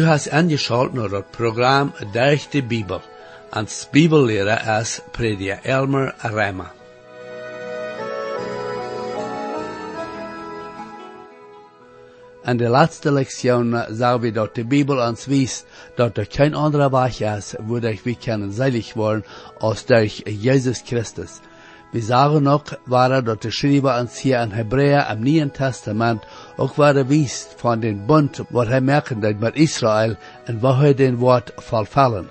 Du hast angeschaut naar het programma Durch de Bibel. Als Bibellehrer is prediker Elmer Rema. In de laatste lektion zagen we dat de Bibel ons wijst dat er geen andere weg is, wodurch wir können selig worden, als durch Jesus Christus. Wir sagen noch, war dat de Schreiber uns hier in Hebräer im Neuen Testament auch war wijst von den Bund, wat hij merken dat met Israël en waar hij den Wort verfallen.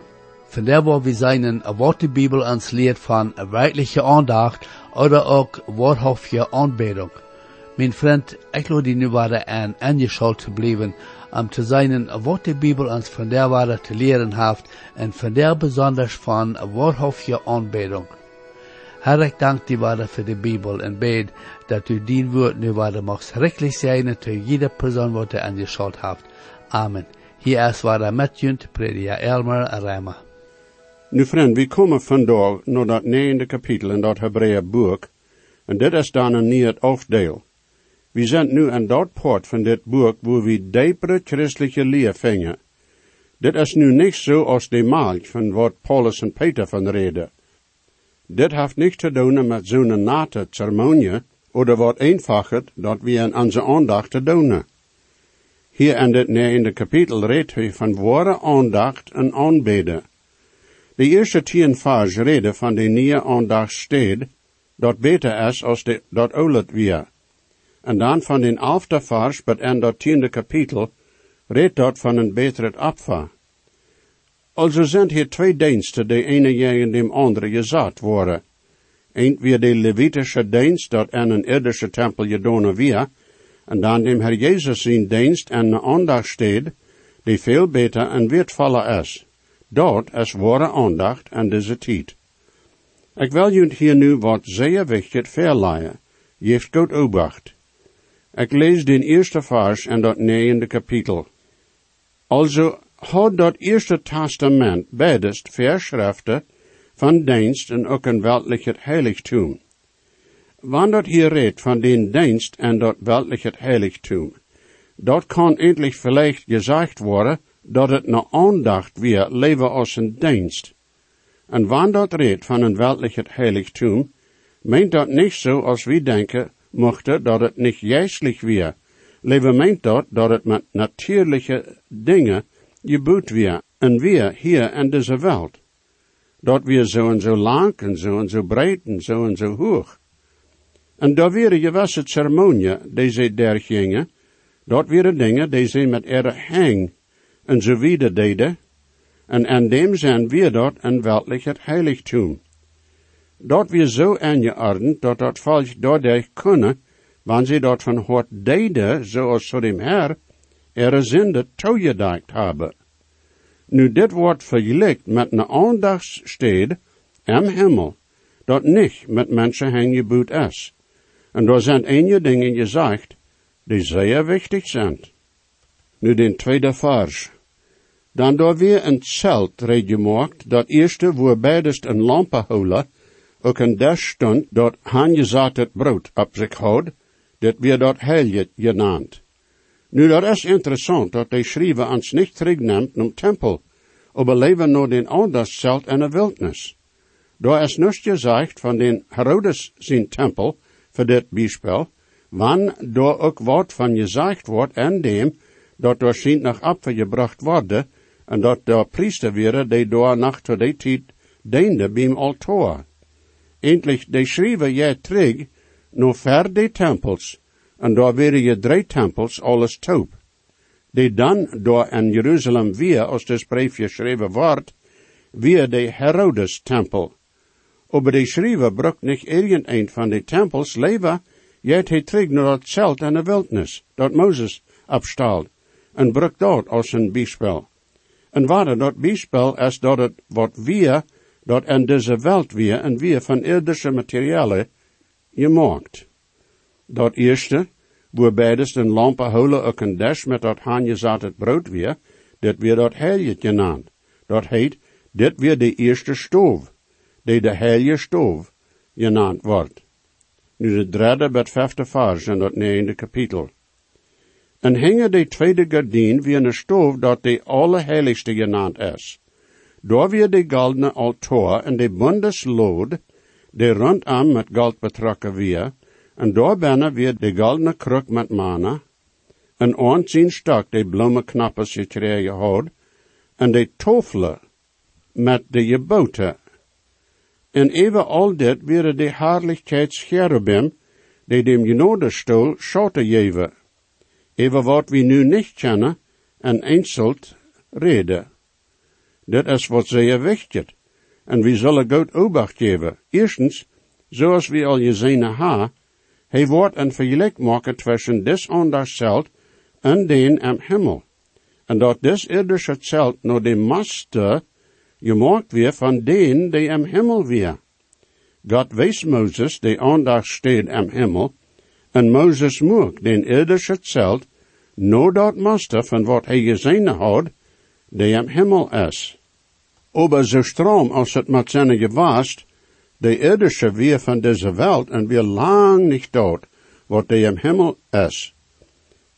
Von der wo wir seinen, wat de Bibel uns lehrt von wirkliche Andacht oder auch wahrhaftige Anbetung. Mijn vriend, ik wil die nu waren aan aangeschalt te blijven, om te zijn wat de Bibel ons van der waarde te leren heeft en van der besonders van wahrhaftige aanbidding. Herr, ik dank die waarde voor de Bibel en bid dat u dien woord nu waarde mag schrikkelijk zijn te jede persoon wat er aangeschalt heeft. Amen. Hier is waarde met junt, prediker Elmer Rema. Nu vriend, we komen vandaag naar dat negende kapitel in dat Hebreeën boek, en dit is dan een nieuw afdeel. We zijn nu aan dat poort van dit boek waar we diepere christelijke leer vingen. Dit is nu niet zo als de maal van wat Paulus en Peter van reden. Dit heeft niets te doen met zo'n nate ceremonie, oder wat eenvoudig dat we in onze aandacht doen. Hier in dit negende kapitel redt hij van ware aandacht en aanbeden. De eerste tien vers reden van de nieuwe aandacht dat beter is als de, dat oulet weer. En dan van den elfde vers tot en dat tiende kapitel redt dat van een betere opvaar. Also zijn hier twee diensten, de ene tegen de andere gezet worden. Eén weer de Levitische dienst, dat aan een irdische tempel gedaan weer, en dan dem Herr Jezus zijn dienst en een aandacht steed, die veel beter en wertvoller is. Dat is ware aandacht en deze tijd. Ik wil jullie hier nu wat zeer wichtig verleiden. Je goed obacht. Ik lees den eerste vers en dat negende kapitel. Also had dat eerste testament bedest verschriften van dienst en ook een weltlich heiligtum. Wanneer hier redt van den dienst en dat weltlich heiligtum, dat kan endlich vielleicht gezegd worden dat het na aandacht weer leven als een dienst. En wanneer dat redt van een weltlich heiligtum, meent dat niet zo als we denken mochte dat het niet geestelijk weer. Leven meent dat dat het met natuurlijke dingen gebouwd weer en weer hier in deze wereld. Dat weer zo en zo lang en zo en zo breed en zo en zo hoog. En daar weer gewisse ceremonie, deze der gingen, dat weer dingen, deze met er hang en zo wieder deden, en aan dem zijn weer dat een weltlich het heiligtum dat we zo aangeordend dat dat volk doordat kunnen, wanneer ze dat van hoort deden, zoals zo dem Herr, er zinde toegedacht hebben. Nu dit wordt vergelijkt met een aandachtsstede am hemel, dat niet met mensen hengebouwd is. En daar zijn enige dingen gezegd, die zeer wichtig zijn. Nu den tweede vers. Dan door weer een zelt gemaakt, dat eerste wo beidest een lampe houden, ook een der stond dat het brood op zich houdt, dat weer dat heilig genaamd. Nu, dat is interessant dat de schrijver ons niet terugneemt om tempel, aber leven nur den Anderszelt en de wildnis. Daar is niets gezegd van den Herodes zijn tempel, voor dit bijspel, wann door ook wat van gezegd wordt en dem, dat door zijn nog afgebracht worden, en dat de priester weer die door nacht tot die tijd diende bij altaar. Endlich de schrijven je terug nog ver de tempels, en daar werden je drie tempels alles taub. Die dan door in Jeruzalem weer, als de brief geschreven wordt, weer de Herodes tempel. Aber de schrijven brukt niet irgendein van de tempels leven, jet hij terug naar het zelt en de wildnis, dat Mozes abstaalt, en brukt dat als een biespel. En waar dat biespel is dat het wat weer dat in deze wereld weer en weer van irdische materialen gemaakt. Dat eerste, wo beides een lampe holen ook een des met dat zat het brood weer, dit weer dat heilige genaamd. Dat heet, dit weer de eerste stoof, die de heilige stoof genaamd wordt. Nu de derde met vijfde vers in dat negende kapitel. En hingen de tweede gardien wie een stoof dat de allerheiligste genaamd is. Daar weer de goldene altaar en de bundeslood, de rondam met goud betrokken weer, en daar binnen weer de goldene kruk met mana, en stok de bloemen knappers gekregen had, en de tofelen met de geboten. En even al dit weer de cherubim, die dem genodestoel schoten geven. Even wat we nu niet kennen, en einzelt reden. Dit is wat zeer wichtig. En we zullen goed obacht geven. Eerstens, zoals we al gezien hebben, hij wordt een vergelijk maken tussen des anders zelt en den am hemel. En dat des irdische zelt naar de master gemaakt weer van den die am hemel weer. God wees Moses, aandacht steed am hemel, en Moses moek den irdische zelt, no dat master van wat hij gezien had, die am hemel is. Aber zo stroom als het met zijn de irdische weer van deze wereld en weer lang niet dood, wat die am hemel is.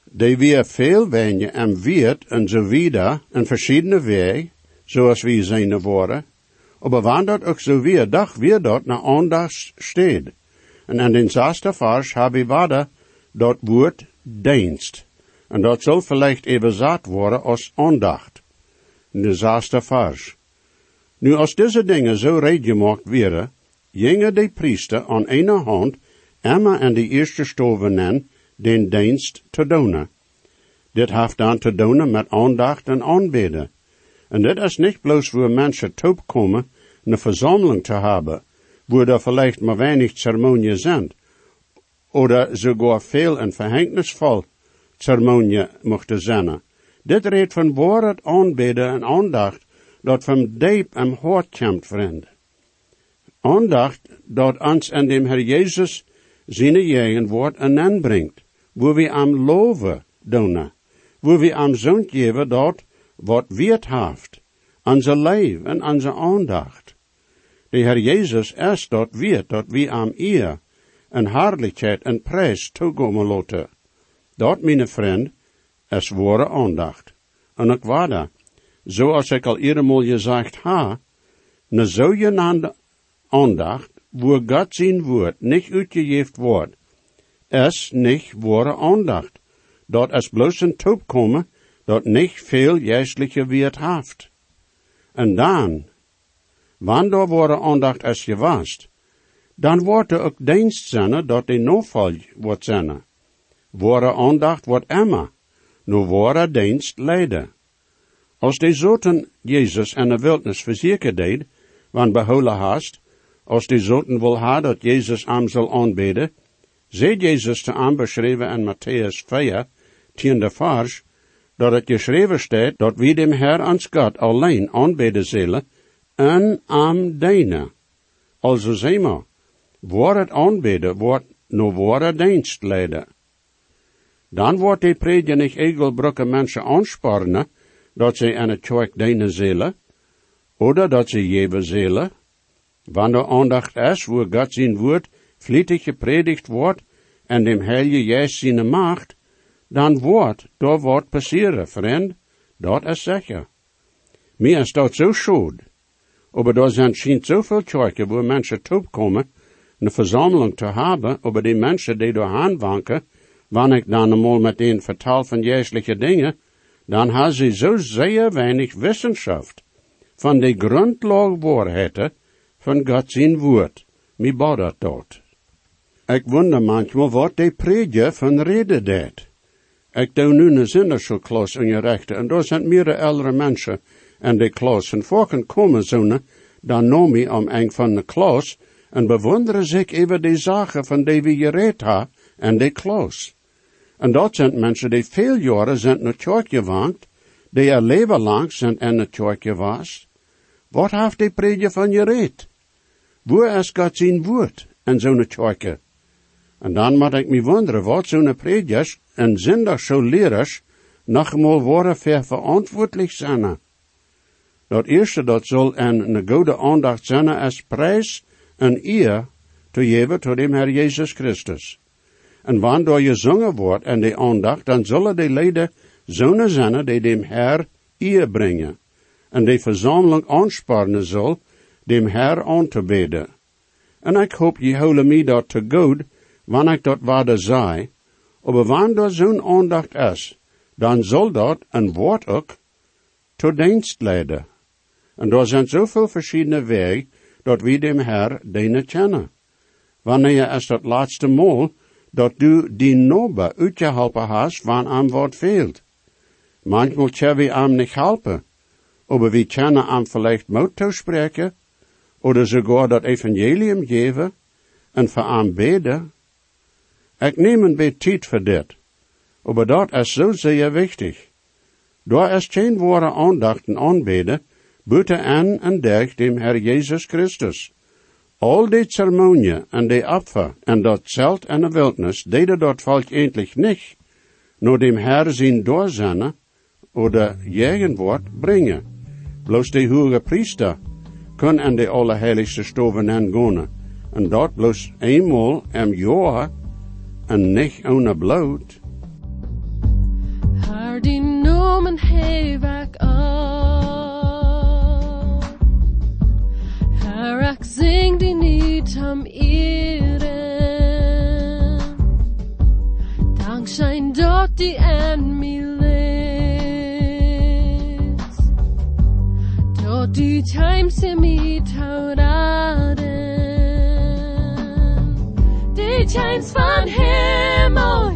Die weer veel wenje en wiert en zo wieder en verschiedene weg, zoals we zijn worden, aber wandert ook zo weer dag weer dort naar aandacht steed. En aan den zesde vers heb ik waarde dat woord dienst. En dat zal vielleicht zat worden als aandacht. In de vers. Nu als deze dingen zo reedgemaakt werden, gingen de priester aan ene hand Emma en de eerste stoven den dienst te doen. Dit heeft dan te doen met aandacht en aanbidden. En dit is niet bloos voor mensen komen, een verzameling te hebben, waar er vielleicht maar weinig ceremonie zijn, oder sogar veel en verhängnisvol ceremonie mochten zijn. Dit redt van woord aanbidden en aandacht, dat van diep en hart komt, vriend. Aandacht dat ons en dem Herr eigen woord een aanbrengt, waar we am loven doen, waar we am zo'n geven dat wat heeft, onze leven en onze aandacht. De Heer Jezus is dat weet dat we am eer en hartelijkheid en prijs toekomen laten. Dat, mijn vriend, is ware aandacht. En ik waarde, zoals ik al eerder gezegd ha, ne zogenaamde aandacht, wo God zijn woord niet uitgegeven wordt, is niet ware aandacht. Dat is bloos een toekomen dat niet veel geestelijke Wert heeft. En dan, wanneer worden aandacht is gewast, dan wordt er ook dienst zijn dat de noval wordt zijn. Worden aandacht wordt emma, nu worden dienst leiden. Als de zoten Jezus en de wildnis verzekerd deed, want behouden haast, als de zoten wil ha dat Jezus aan zal aanbeden, zei Jezus te aanbeschreven in Matthäus 4, tiende vers, dat het geschreven staat dat wie dem Herr ans God alleen aanbeden zullen en am dienen. Also zeg maar, voor het aanbeden wordt no ware dienst leiden. Dan wordt die prediker niet egelbrukke mensen aansporen, dat ze aan het kerk dienen zullen, oder dat ze geven zullen, wanneer aandacht is, wo God zijn woord vlietig gepredigt wordt, en dem Heilige Geist zijn macht, dan wordt, daar wordt passeren, vriend. Dat is zeker. Mir is dat zo schuld. Aber da zijn schijnt zoveel kerken waar mensen toekomen, een verzameling te hebben, over die mensen die door aanwanken, wanneer ik dan eenmaal met een vertaal van geestelijke dingen, dan hebben ze zo zeer weinig wetenschap van de grondlagwaarheden van God zijn woord. Mi bad dat. Ik wonder manchmal wat de prediker van reden deed. Ik doe nu een zinderschoolklas in je rechten, en daar zijn meerdere oudere mensen in de klas. En voorken komen zonen, dan noem ik om een van de klas, en bewonderen zich even de zaken van die we gereed hebben en de klas. En dat zijn mensen die veel jaren zijn naar kerk gewankt, die er leven lang zijn in de kerk geweest. Wat heeft die prediker van gereed? Waar is God zijn woord in zo'n kerk? En dan moet ik me wonderen wat zo'n predikers en zindag zo leerders nogmaal worden ver verantwoordelijk zijn. Dat eerste dat zal een, een goede aandacht zijn als prijs en eer te geven tot dem Herr Jezus Christus. En wanneer je gezongen wordt en de aandacht, dan zullen de leden zonen zijn die dem Herr eer brengen. En de verzameling aansparen zal, dem Herr aan te bidden. En ik hoop je houden mij dat te goed, wanneer ik dat waarde zei. Maar wanneer er zo'n aandacht is, dan zal dat een woord ook tot dienst leiden. En er zijn zoveel verschillende wegen dat we dem Herr dienen kennen. Wanneer als dat laatste mal dat du die nobe uitgeholpen hast, wann am wat fehlt. Manchmal können wir am nicht helpen, aber wir können am vielleicht Mut spreken, oder sogar dat Evangelium geven, en voor am beden. Ik neem een beetje tijd voor dit, aber dat is zo zeer wichtig. Door is geen woorden aandachten aanbeden, buiten aan en derg dem Herr Jezus Christus. Al die ceremonie en die Opfer en dat Zelt en de Wildnis deden dat volk endlich nicht, nur dem Herr zijn doorzenden oder Jägenwort brengen. Bloos de hoge priester kon aan de allerheiligste stoven gaan en dat bloos eenmaal im jaar en nicht ohne bloed. Har die nomen hevak al. Har ik zing die niet die. Dat die times in mij tauraden. Die times van hemel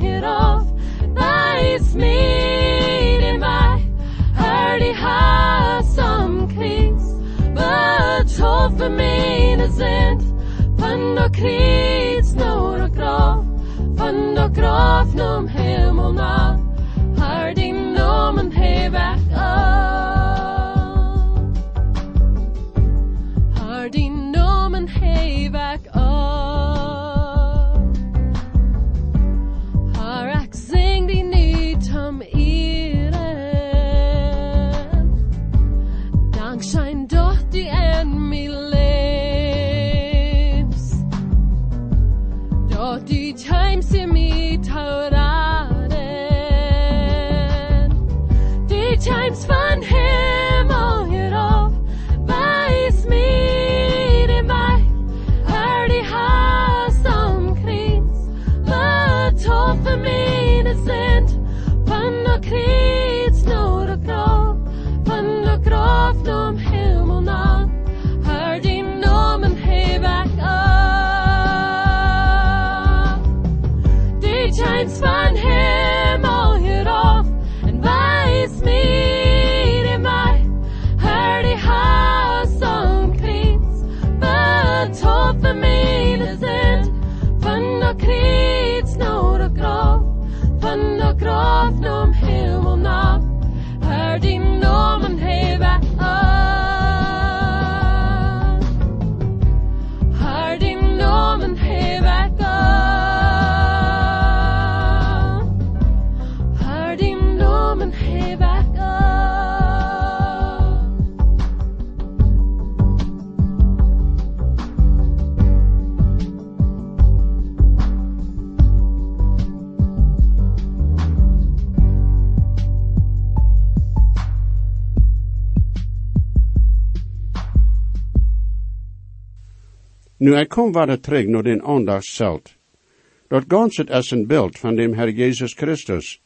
Nu, ik kom wat terug naar den aandacht zelt. Dat ganse is een beeld van dem Herr Jezus Christus.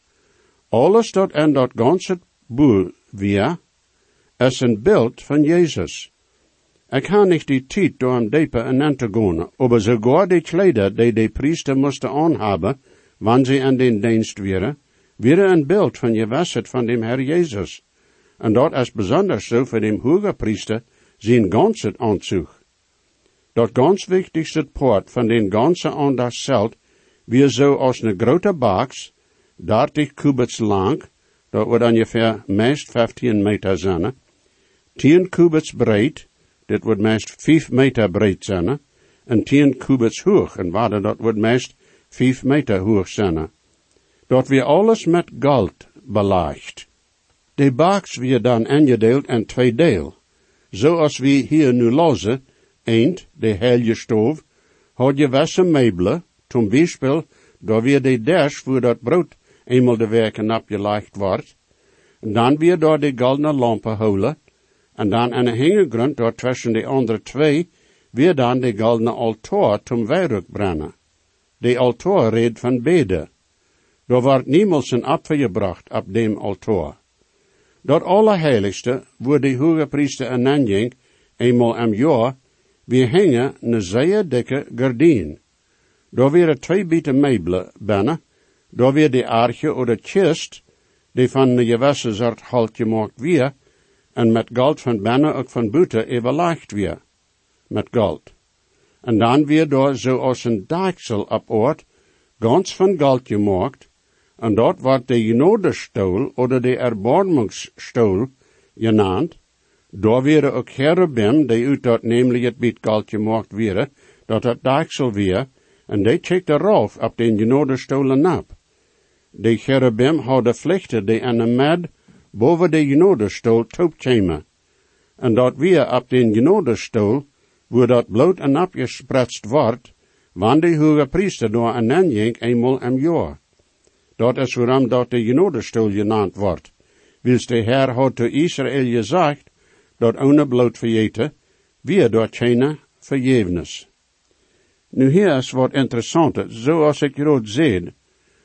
Alles dat en dat ganse boel weer, is een beeld van Jezus. Ik ga niet die tijd door hem dieper in te gaan, sogar die kleider die de priester moesten aanhaben, wanneer ze in den dienst waren, weer een beeld van je wasset van dem Herr Jezus. En dat is besonders zo voor dem hoge priester zijn ganse aanzug. Dat ganz wichtigste poort van den ganzen aandacht zelt, weer zo als een grote box, 30 kubits lang, dat wordt ongeveer meest 15 meter zijn, 10 kubits breed, dit wordt meest 5 meter breed zijn, en 10 kubits hoog, en waarde dat wordt meest 5 meter hoog zijn. Dat weer alles met goud beleicht. De box weer dan ingedeeld in twee deel. Zoals we hier nu lozen, eend, de heilige stoof, had je wassen meubelen, zum Beispiel daar weer de dash voor dat brood eenmaal de werken opgelegd wordt. En dan weer daar de goldene lampen holen. En dan een hingegrond daar tussen de andere twee, weer dan de goldene altaar zum wierook brennen. De altaar reed van beden. Daar wordt niemals een apfel gebracht op dem altaar. Dat allerheiligste, waar de hoge priester en aanjing, eenmaal am jaar, we hingen een zeer dikke gardien. Daar waren twee bieten meubelen binnen, daar weer de arche of de kist, die van de gewisse soort halt gemaakt weer, en met goud van binnen ook van buiten overlegd weer, met goud. En dan weer daar zoals een daagsel op oort, ganz van goud gemaakt, en dat wordt de genodestoel oder de erbarmungsstoel genaamd. Daar weer ook cherubim, die uit dat namelijk het goud gemaakt weer, dat het daagsel weer, en die checkte eraf op den genodestoelen nap. De cherubim hadden vlechten die aan de med boven de genodestoel toepchamen. En dat weer op den genodestoel, waar dat bloed en opgespretst wordt, wanneer de hoge priester door een aanjink eenmaal een jaar. Dat is waarom dat de genodestoel genaamd wordt. Wils de Heer had te Israël gezegd, dat ohne bloed verjeten, weer door China vergevenis. Nu hier is wat interessant, zoals ik rood zie,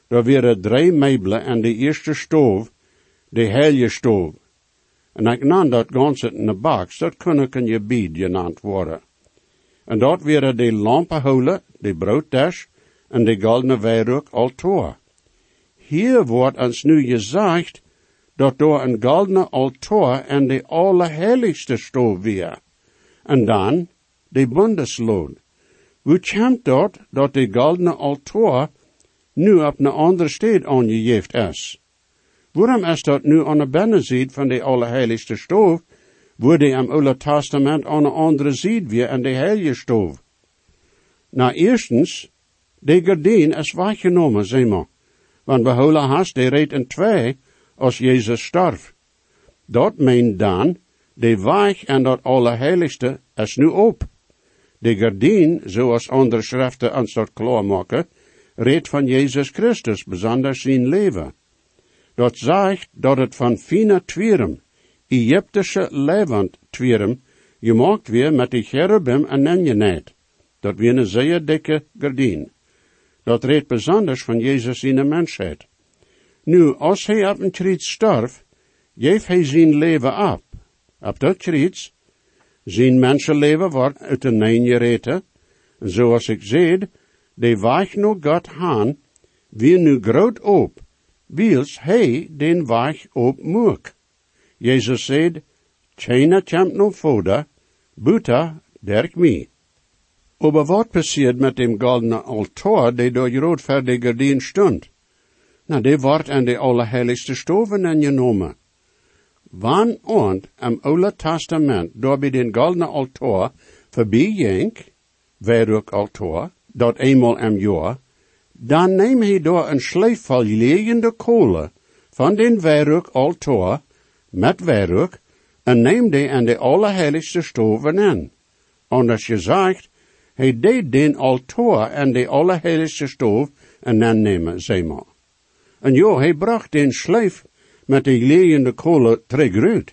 daar waren drie meubelen en de eerste stoof, de heilige stoof. En ik nam dat ganse in de box, dat kon ook een gebied genaamd worden. En dat waren de lampenholen, de brooddash en de goldene wijrook altaar. Hier wordt ons nu gezegd dat door een goldene altaar en de allerheiligste stoof weer. En dan de bundesloon. Hoe komt dat dat de goldene altaar nu op een andere stad aangegeven is? Waarom is dat nu aan de binnenzijde van de allerheiligste stoof, waar de im Oude Testament aan de andere zijde weer aan de heilige stoof? Nou, eerstens, de gardien is weggenomen, zeg maar. Want behouden hast, de reed in twee, als Jezus starf. Dat meent dan, de weg en dat allerheiligste is nu op. De gardien, zoals andere schriften ons dat klaarmaken, redt van Jezus Christus, besonders zijn leven. Dat zegt dat het van fine twierum, Egyptische levend twierum, gemaakt weer met de cherubim en nenjenet. Dat weer een zeer dikke gardien. Dat redt besonders van Jezus in de mensheid. Nu, als hij op een kriets starf, geeft hij zijn leven op. Op dat kriets, zijn mensenleven wordt uit de neen gereten, en zoals ik zei, de weg naar God gaan, wie nu groot op, wils hij den weg op moet. Jezus zei, China champ no foda, buta derk mi. Aber wat passiert met dem goldenen altaar, die door je roodverdige gardien stond? Nou, die wordt aan de allerheiligste stoven genomen. Wann und am Oude Testament door bij den goldenen altaar voorbij jenk, ook altaar, dat eenmaal am jaar, dan neem hij door een schleef vol legende kolen van den wierook altaar, met wierook, en neem die aan de allerheiligste stoven in. Anders gezegd, hij deed den altaar en de allerheiligste stoof en dan nemen, zeg maar. En jo, hij bracht den schleef met de leende kolen terug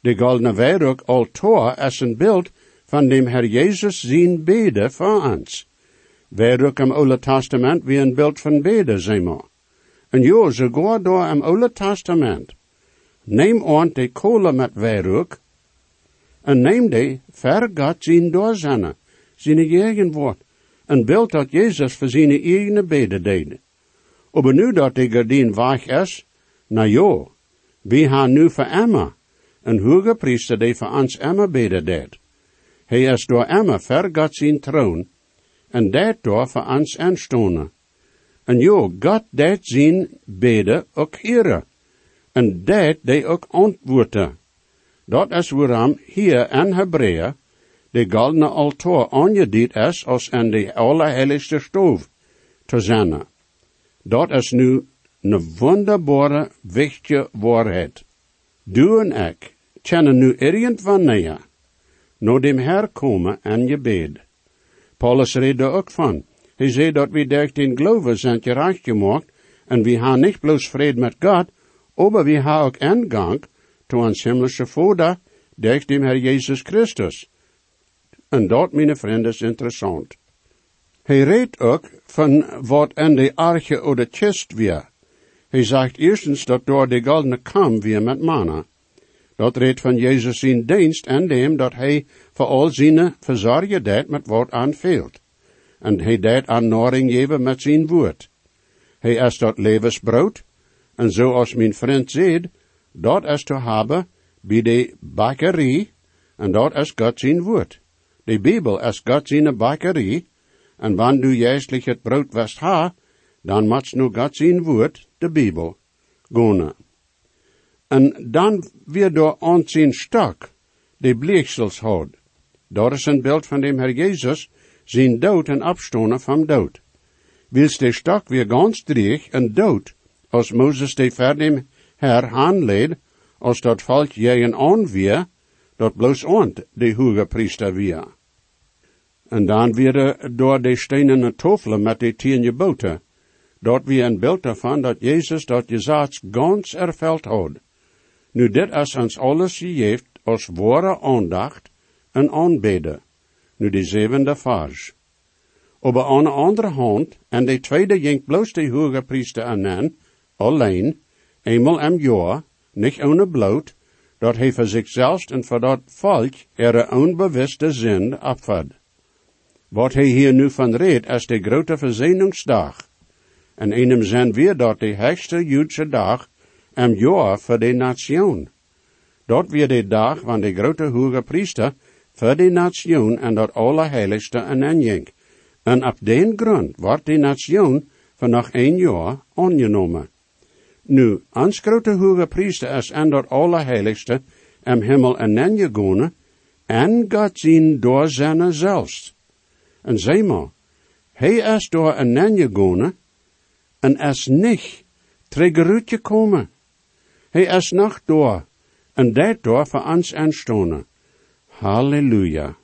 De goldene wierook altaar is een beeld van dem Herr Jezus zijn bede voor ons. Wierook im Oude Testament wie een beeld van bede, zeg. En jo, sogar door im Oude Testament. Neem aan de kolen met wierook en neem die ver God zijn doorzennen zijn eigen woord. Een beeld dat Jezus voor zijn eigen beden deed. Maar nu dat de gardien weg is, nou jo, we gaan nu voor Emma, een hoge priester die voor ons Emma beden deed. Hij is door Emma vergat zijn troon, en door voor ons aanstonen. En jo, God deed zijn beden ook hier, en dat die ook antwoorden. Dat is waarom hier in Hebreeën de goldene altaar aangediend is als in de allerheiligste stoof te zijn. Dat is nu een wonderbare, wichtige waarheid. Du en ik kennen nu irgendwanneer naar dem Herr komen en je bed. Paulus redt ook van. Hij zei dat we durch den Glauben zijn gerecht gemacht, en we haben nicht bloß vrede met God, aber we haben ook Eingang zu ons himmlische Vater durch dem Herr Jesus Christus. En dat, mijn vrienden, is interessant. Hij redt ook van wat in de arche oder chest weer. Hij zegt eerstens dat door de goldene kam weer met manna. Dat redt van Jezus zijn dienst en dem dat hij voor al zijn verzorgen deed met wat aanveelt. En hij deed aan noring geven met zijn woord. Hij is dat levensbrood, en zoals mijn vriend zegt, dat is te hebben bij de bakkerie, en dat is God zijn woord. De Bijbel is God zijn bakkerie, en wanneer du juistlich het brood west ha, dan moet nu God zijn woord, de Bijbel, gonen. En dan weer door ons zijn stok, de bleeksels houdt. Dat is een beeld van dem Herr Jezus, zijn dood en opstonen van dood. Wils de stok weer ganz dreig en dood, als Moses de ver dem Herr aanleed, als dat volk een aan weer, dat bloos ont de hoge priester weer. En dan weer door de stenen tafelen met de tien geboten. Dat weer een beeld ervan dat Jezus dat gezag ganz erveld had. Nu dit is ons alles gegeven als ware aandacht en aanbeden. Nu de zevende vers. Aber aan de andere hand, en de tweede jinkt bloos de hoge priester aan, alleen, eenmaal am jaar, niet ohne bloot, dat hij voor zichzelf en voor dat volk er onbewuste zin afvat. Wat hij hier nu van redt, is de grote verzeningsdag. En in hem zijn weer dat de hechtste Joodse dag am jaar voor de nation. Dat weer de dag van de grote hoge priester voor de nation en dat allerheiligste aanjink. En op den grond wordt de nation van nog een jaar aangenomen. Nu, ons grote hoge priester is en dat allerheiligste am himmel aangegonen, en God zien door zijn zelfs. En maar, hij is door aangegonen, en is niet terug gekomen. Hij is nog door, en dat door voor ons aanstonen. Halleluja.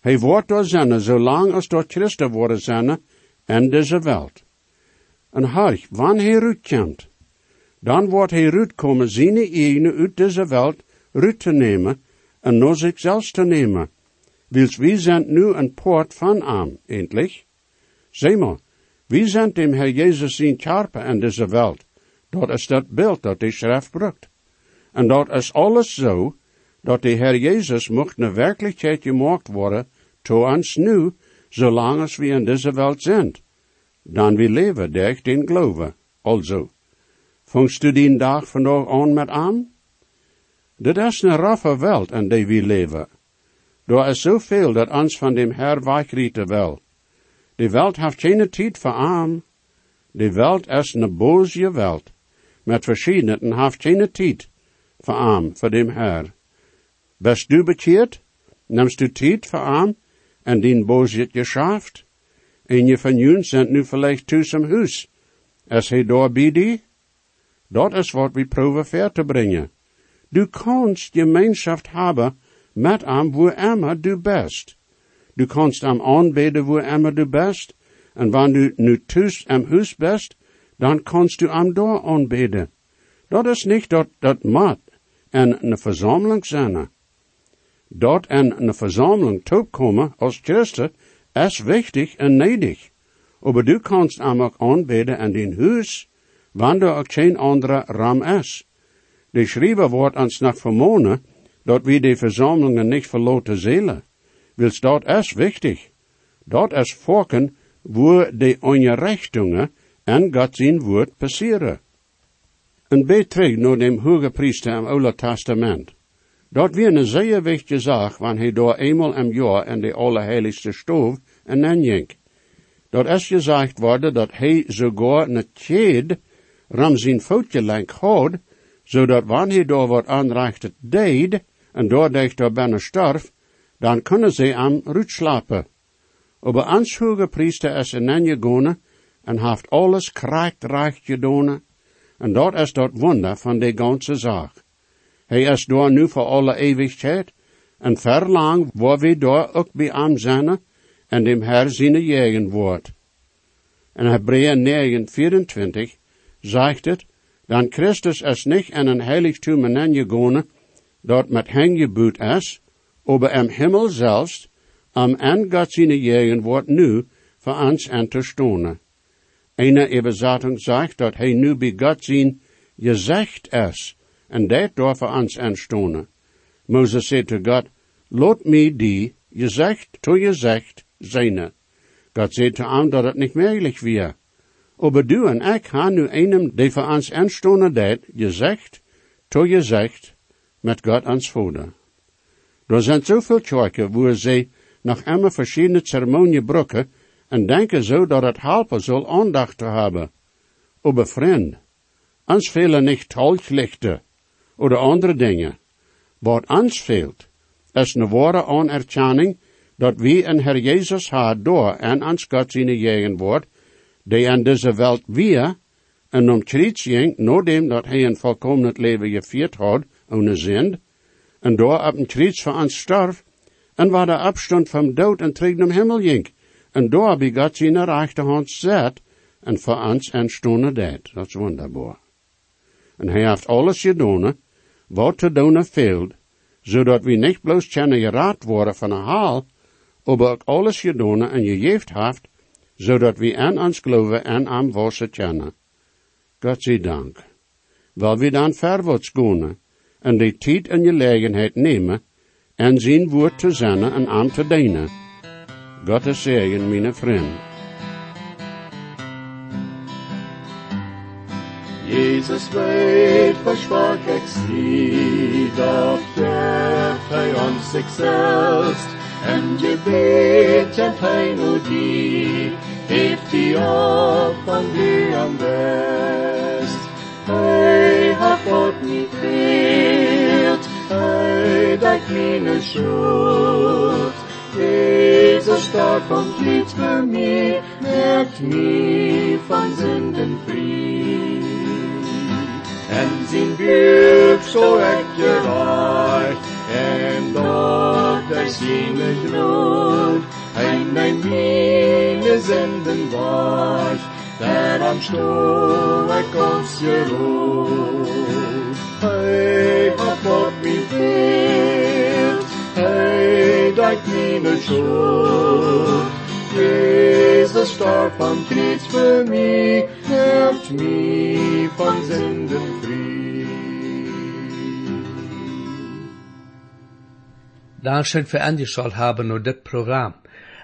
Hij wordt door zijn, zolang als door Christus worden zijn, en deze wereld. En hark, wanneer hij uitkomt, dan wordt hij uitkomen zijn eigen uit deze wereld uit te nemen, en naar zichzelf te nemen. Wils wie zijn nu een poort van aan, endlich. Zeg maar, wie zijn dem Herr Jezus zijn karpen in deze wereld. Dat is dat beeld dat de schrift brukt. En dat is alles zo, dat de Herr Jezus mocht een werkelijkheid gemaakt worden, to ons nu, zolang als we in deze wereld zijn. Dan we leven durch den geloven, also. Vangst du die dag vandaag aan met aan? Dit is een raffe wereld in die we leven. Er is zoveel dat ons van dem Herr weichrieten wil. De wereld heeft geen tijd voor arm. De wereld is een boze wereld. Met verschiedenen en heeft geen tijd voor arm, voor dem Herr. Bist du bekeerd? Nimmst du tijd voor arm en die boze geschaft? En je van jullie zijn nu vielleicht im huis. Is hij door bij die? Dat is wat we proeven ver te brengen. Du kannst gemeenschap hebben met am wo immer du best. Du kannst am aanbeden wo immer du best, en wanneer du nu thuis am huis best, dan kannst du am door aanbeden. Dat is niet dat dat mat en een verzameling zijn. Dat en een verzameling toekomen als christen is wichtig en nedig. Aber du kannst am ook aanbeden in den huis, wanneer ook geen andere ram is. De schrijver wordt ons nog vermonen, dat we de verzamelingen niet verloten zelen. Wils dat is wichtig. Dat is volken wo de onrechtingen en God zijn woord passeren. Een beetje terug naar hoge priester im Oude Testament. Dat weer een zeer wichtige zaak, wanneer hij door eenmaal im jaar in de allerheiligste stoof en nenjink. Dat is gezegd worden dat hij sogar een tjeed ram zijn voetje lenk had, zodat wanneer hij door wat aanrichtet deed, en doordat daar bijna starf, dan kunnen ze am slapen. Aber ans priester is in gegaan en heeft alles krachtreich gedaan, en dat is dat wonder van de ganze zaak. Hij is door nu voor alle eeuwigheid, en verlang waar we door ook bij am zijn, en dem Herr zijn jegen wordt. In Hebräer 9, 24 zegt het, dan Christus is nicht in een heiligtum hineingegangen, dort met hen geboet is, aber im Himmel selbst, am en Gott seine Jegen wordt nu en te stonen. Eine Übersetzung sagt, dat hij nu bij God zijn gezegd is, en dat door voor ons en Moses zei to God, Lot me die, gezegd to gezegd, zijne. God zei te hem dat het niet mogelijk was. Aber du en ik gaan nu einem, die voor ons aanstonen dat, gezegd, to gezegd, met God ans Vader. Er zijn zoveel kerken waar ze nog immer verschillende ceremonie brukken en denken zo dat het helpen zal aandacht te hebben. Aber vriend, ons fehlen niet tolklichten oder andere dingen. Wat ons fehlt, is een ware anerkenning dat wie een Herr Jezus had door en ons God zijn jegen wordt, die in deze wereld weer, en om kriets ging, nadat dat hij een volkomen leven gevierd had, ohne zind, en door op een kriets voor ons starf, en waar de afstand van dood en terug naar hemel ging, en door bij God zijn rechterhand zet, en voor ons en stonden dat. Dat is wonderbaar. En hij heeft alles gedaan, wat te fehlt, zodat we niet bloos kunnen geraad worden van een haal, maar ook alles gedaan en gegeven heeft, zodat we aan ons geloven en aan wassen kennen. God zij dank. Wel we dan verwaarts gaan en die tijd en gelegenheid nemen en zijn woord te zenden en aan te dienen. God is zegen, mijn vriend. Jesus weet versprach ik zie, dat hij ons zichzelf, en je weet kent hij nu die, heeft die op van die am best. Hij God niet veelt, hij dat mijn schuld. Starb vom Krieg für mich, merkt mich von Sünden frei. En zijn buik zo ik gereicht, en dort er seine Grund, ein mein meine Sünden weicht, der am Stuhl ich uns geruht. Hey, hat Gott mich fehlt, hey, dein meine Schuld. Jesus starb am Kreuz für mich, macht mich von Sünden frei. Dankeschön für angeschaut haben nur das Programm.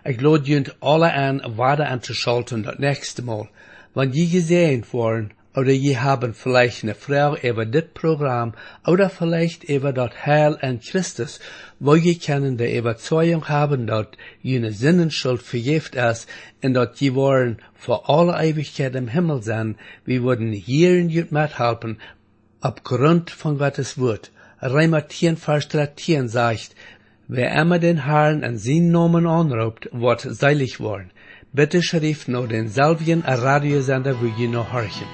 Ich lade junt alle an, weiter anzuschalten das nächste Mal. Wenn die gesehen worden, oder je haben vielleicht eine Frage über das Programm oder vielleicht über das Heil an Christus, wo je können die Überzeugung haben, dass jene Sinnenschuld vergift ist und dass je wollen vor aller Ewigkeit im Himmel sein, wir würden hier in jut mithelfen, aufgrund von Gottes Wort. Reimer 10, Vers 13 sagt, wer immer den Herrn an seinen Namen anruft, wird seilig worden. Bitte schrift nur den selben Radiosender, wo je noch horchen.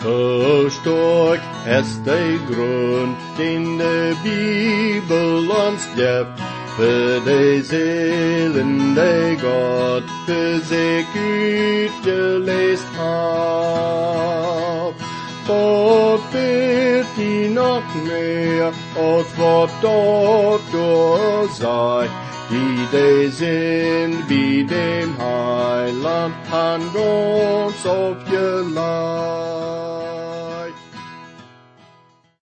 Verstärkt es der Grund, den die Bibel uns gibt, für die Seelen, die Gott für sich utgelesen hat. Gott wird die noch mehr, als was dort durch sei, die die sind wie dem Heiland, han ganz aufgeladen.